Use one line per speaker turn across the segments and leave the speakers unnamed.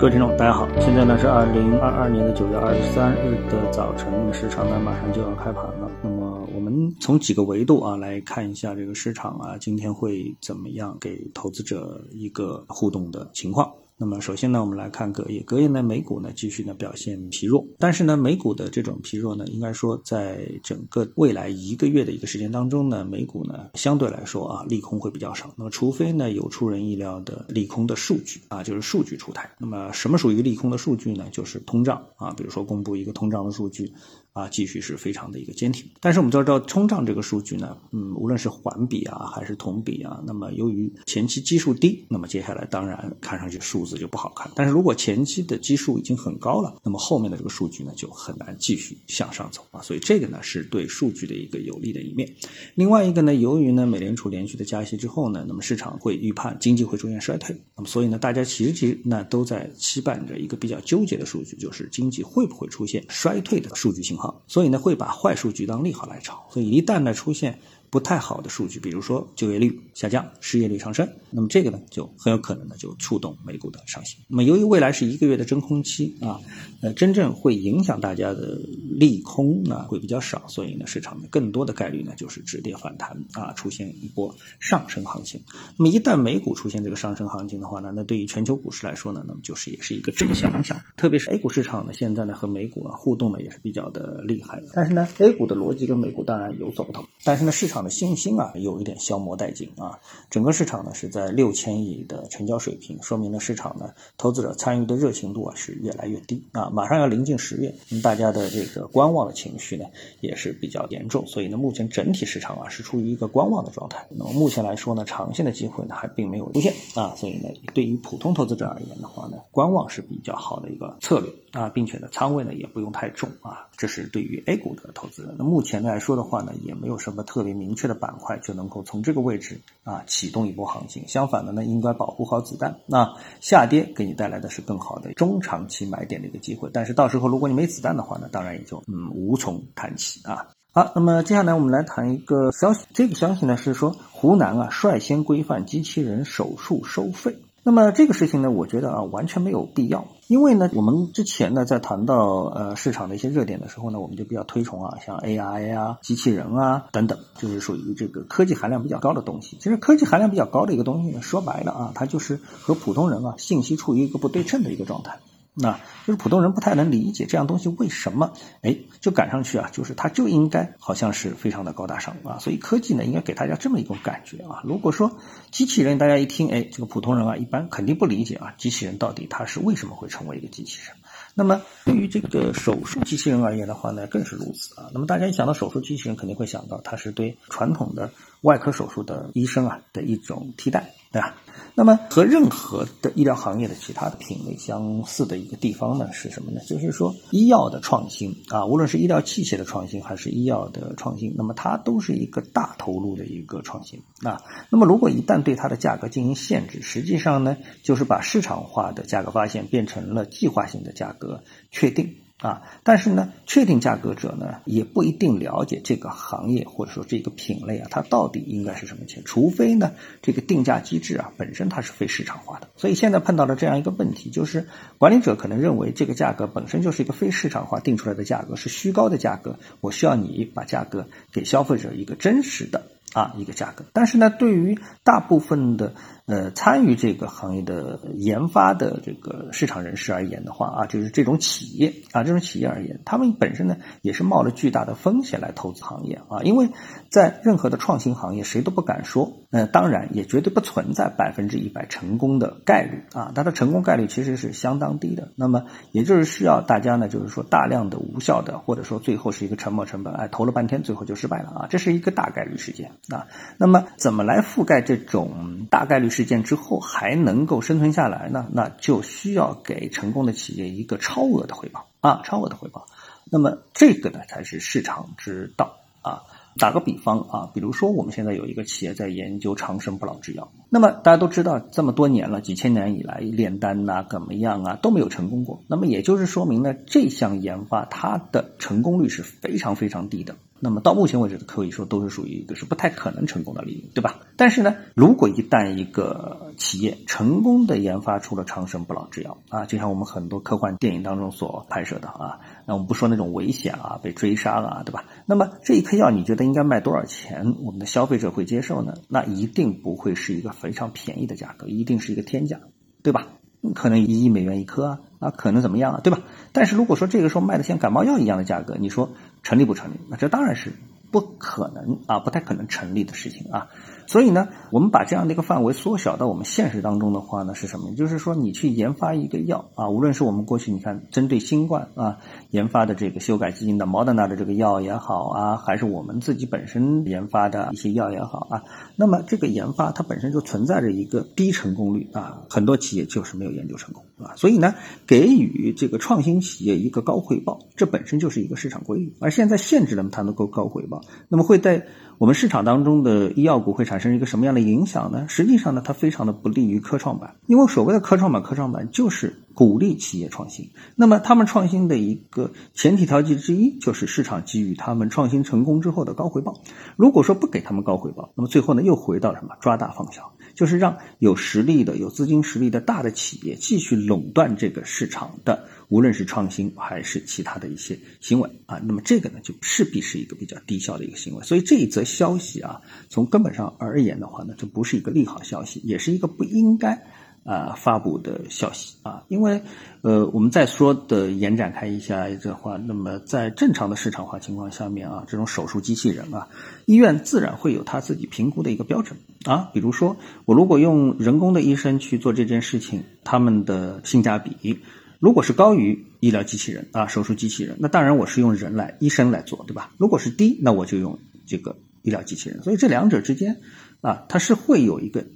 各位听众，大家好，现在呢是二零二二年的九月二十三日的早晨，市场呢马上就要开盘了。那么我们从几个维度啊来看一下这个市场啊，今天会怎么样给投资者一个互动的情况。那么首先呢，我们来看隔夜，隔夜呢美股呢继续呢表现疲弱，但是呢美股的这种疲弱呢，应该说在整个未来一个月的一个时间当中呢，美股呢相对来说啊利空会比较少。那么除非呢有出人意料的利空的数据啊，就是数据出台。那么什么属于利空的数据呢？就是通胀啊，比如说公布一个通胀的数据。啊，继续是非常的一个坚挺，但是我们都知道通胀这个数据呢，嗯，无论是环比啊还是同比啊，那么由于前期基数低，那么接下来当然看上去数字就不好看。但是如果前期的基数已经很高了，那么后面的这个数据呢就很难继续向上走啊。所以这个呢是对数据的一个有利的一面。另外一个呢，由于呢美联储连续的加息之后呢，那么市场会预判经济会出现衰退，那么所以呢大家其实其实呢都在期盼着一个比较纠结的数据，就是经济会不会出现衰退的数据信号。所以呢，会把坏数据当利好来炒。所以一旦呢出现。不太好的数据，比如说就业率下降、失业率上升，那么这个呢就很有可能呢就触动美股的上行。那么由于未来是一个月的真空期啊，呃，真正会影响大家的利空呢会比较少，所以呢市场的更多的概率呢就是止跌反弹啊，出现一波上升行情。那么一旦美股出现这个上升行情的话呢，那对于全球股市来说呢，那么就是也是一个正向影响。特别是 A 股市场呢，现在呢和美股啊互动呢也是比较的厉害的。但是呢，A 股的逻辑跟美股当然有所不同，但是呢市场。的信心啊，有一点消磨殆尽啊。整个市场呢是在六千亿的成交水平，说明呢市场呢投资者参与的热情度啊是越来越低啊。马上要临近十月，大家的这个观望的情绪呢也是比较严重，所以呢目前整体市场啊是处于一个观望的状态。那么目前来说呢，长线的机会呢还并没有出现啊，所以呢对于普通投资者而言的话呢，观望是比较好的一个策略啊，并且呢仓位呢也不用太重啊。这是对于 A 股的投资人。那目前来说的话呢，也没有什么特别明。确的板块就能够从这个位置啊启动一波行情，相反的呢，应该保护好子弹。那下跌给你带来的是更好的中长期买点的一个机会，但是到时候如果你没子弹的话呢，当然也就嗯无从谈起啊。好，那么接下来我们来谈一个消息，这个消息呢是说湖南啊率先规范机器人手术收费。那么这个事情呢，我觉得啊完全没有必要，因为呢，我们之前呢在谈到呃市场的一些热点的时候呢，我们就比较推崇啊，像 AI 啊、机器人啊等等，就是属于这个科技含量比较高的东西。其实科技含量比较高的一个东西呢，说白了啊，它就是和普通人啊信息处于一个不对称的一个状态。那就是普通人不太能理解这样东西为什么哎就赶上去啊？就是它就应该好像是非常的高大上啊，所以科技呢应该给大家这么一种感觉啊。如果说机器人，大家一听哎，这个普通人啊一般肯定不理解啊，机器人到底它是为什么会成为一个机器人？那么对于这个手术机器人而言的话呢，更是如此啊。那么大家一想到手术机器人，肯定会想到它是对传统的外科手术的医生啊的一种替代。对吧？那么和任何的医疗行业的其他的品类相似的一个地方呢，是什么呢？就是说医药的创新啊，无论是医疗器械的创新还是医药的创新，那么它都是一个大投入的一个创新啊。那么如果一旦对它的价格进行限制，实际上呢，就是把市场化的价格发现变成了计划性的价格确定。啊，但是呢，确定价格者呢也不一定了解这个行业或者说这个品类啊，它到底应该是什么钱？除非呢，这个定价机制啊本身它是非市场化的。所以现在碰到了这样一个问题，就是管理者可能认为这个价格本身就是一个非市场化定出来的价格，是虚高的价格。我需要你把价格给消费者一个真实的。啊，一个价格，但是呢，对于大部分的呃参与这个行业的研发的这个市场人士而言的话啊，就是这种企业啊，这种企业而言，他们本身呢也是冒着巨大的风险来投资行业啊，因为在任何的创新行业，谁都不敢说，呃，当然也绝对不存在百分之一百成功的概率啊，它的成功概率其实是相当低的。那么也就是需要大家呢，就是说大量的无效的，或者说最后是一个沉没成本，哎，投了半天最后就失败了啊，这是一个大概率事件。啊，那么怎么来覆盖这种大概率事事件之后还能够生存下来呢？那就需要给成功的企业一个超额的回报啊，超额的回报。那么这个呢才是市场之道啊。打个比方啊，比如说我们现在有一个企业在研究长生不老之药，那么大家都知道这么多年了，几千年以来炼丹呐怎么样啊都没有成功过。那么也就是说明呢，这项研发它的成功率是非常非常低的。那么到目前为止，可以说都是属于一个是不太可能成功的例子，对吧？但是呢，如果一旦一个企业成功的研发出了长生不老之药啊，就像我们很多科幻电影当中所拍摄的啊，那我们不说那种危险啊、被追杀啊，对吧？那么这一颗药你觉得应该卖多少钱，我们的消费者会接受呢？那一定不会是一个非常便宜的价格，一定是一个天价，对吧？可能一亿美元一颗啊，啊，可能怎么样啊，对吧？但是如果说这个时候卖的像感冒药一样的价格，你说成立不成立？那这当然是不可能啊，不太可能成立的事情啊。所以呢，我们把这样的一个范围缩小到我们现实当中的话呢，是什么？就是说，你去研发一个药啊，无论是我们过去你看针对新冠啊研发的这个修改基因的 Moderna 的这个药也好啊，还是我们自己本身研发的一些药也好啊，那么这个研发它本身就存在着一个低成功率啊，很多企业就是没有研究成功啊。所以呢，给予这个创新企业一个高回报，这本身就是一个市场规律。而现在限制了它能够高回报，那么会在我们市场当中的医药股会产生一个什么样的影响呢？实际上呢，它非常的不利于科创板，因为所谓的科创板，科创板就是鼓励企业创新。那么他们创新的一个前提条件之一，就是市场给予他们创新成功之后的高回报。如果说不给他们高回报，那么最后呢，又回到什么抓大放小，就是让有实力的、有资金实力的大的企业继续垄断这个市场的。无论是创新还是其他的一些行为啊，那么这个呢就势必是一个比较低效的一个行为。所以这一则消息啊，从根本上而言的话呢，这不是一个利好消息，也是一个不应该啊发布的消息啊。因为呃，我们再说的延展开一下的话，那么在正常的市场化情况下面啊，这种手术机器人啊，医院自然会有他自己评估的一个标准啊。比如说，我如果用人工的医生去做这件事情，他们的性价比。如果是高于医疗机器人啊，手术机器人，那当然我是用人来医生来做，对吧？如果是低，那我就用这个医疗机器人。所以这两者之间啊，它是会有一个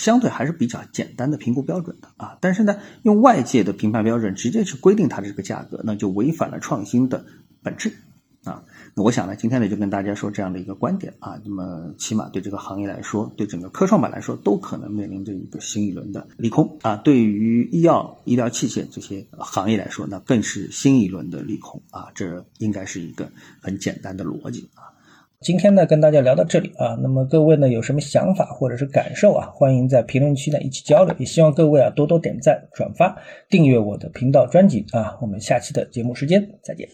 相对还是比较简单的评估标准的啊。但是呢，用外界的评判标准直接去规定它的这个价格，那就违反了创新的本质。啊，那我想呢，今天呢就跟大家说这样的一个观点啊，那么起码对这个行业来说，对整个科创板来说，都可能面临着一个新一轮的利空啊。对于医药、医疗器械这些行业来说，那更是新一轮的利空啊。这应该是一个很简单的逻辑啊。今天呢跟大家聊到这里啊，那么各位呢有什么想法或者是感受啊，欢迎在评论区呢一起交流，也希望各位啊多多点赞、转发、订阅我的频道专辑啊。我们下期的节目时间再见。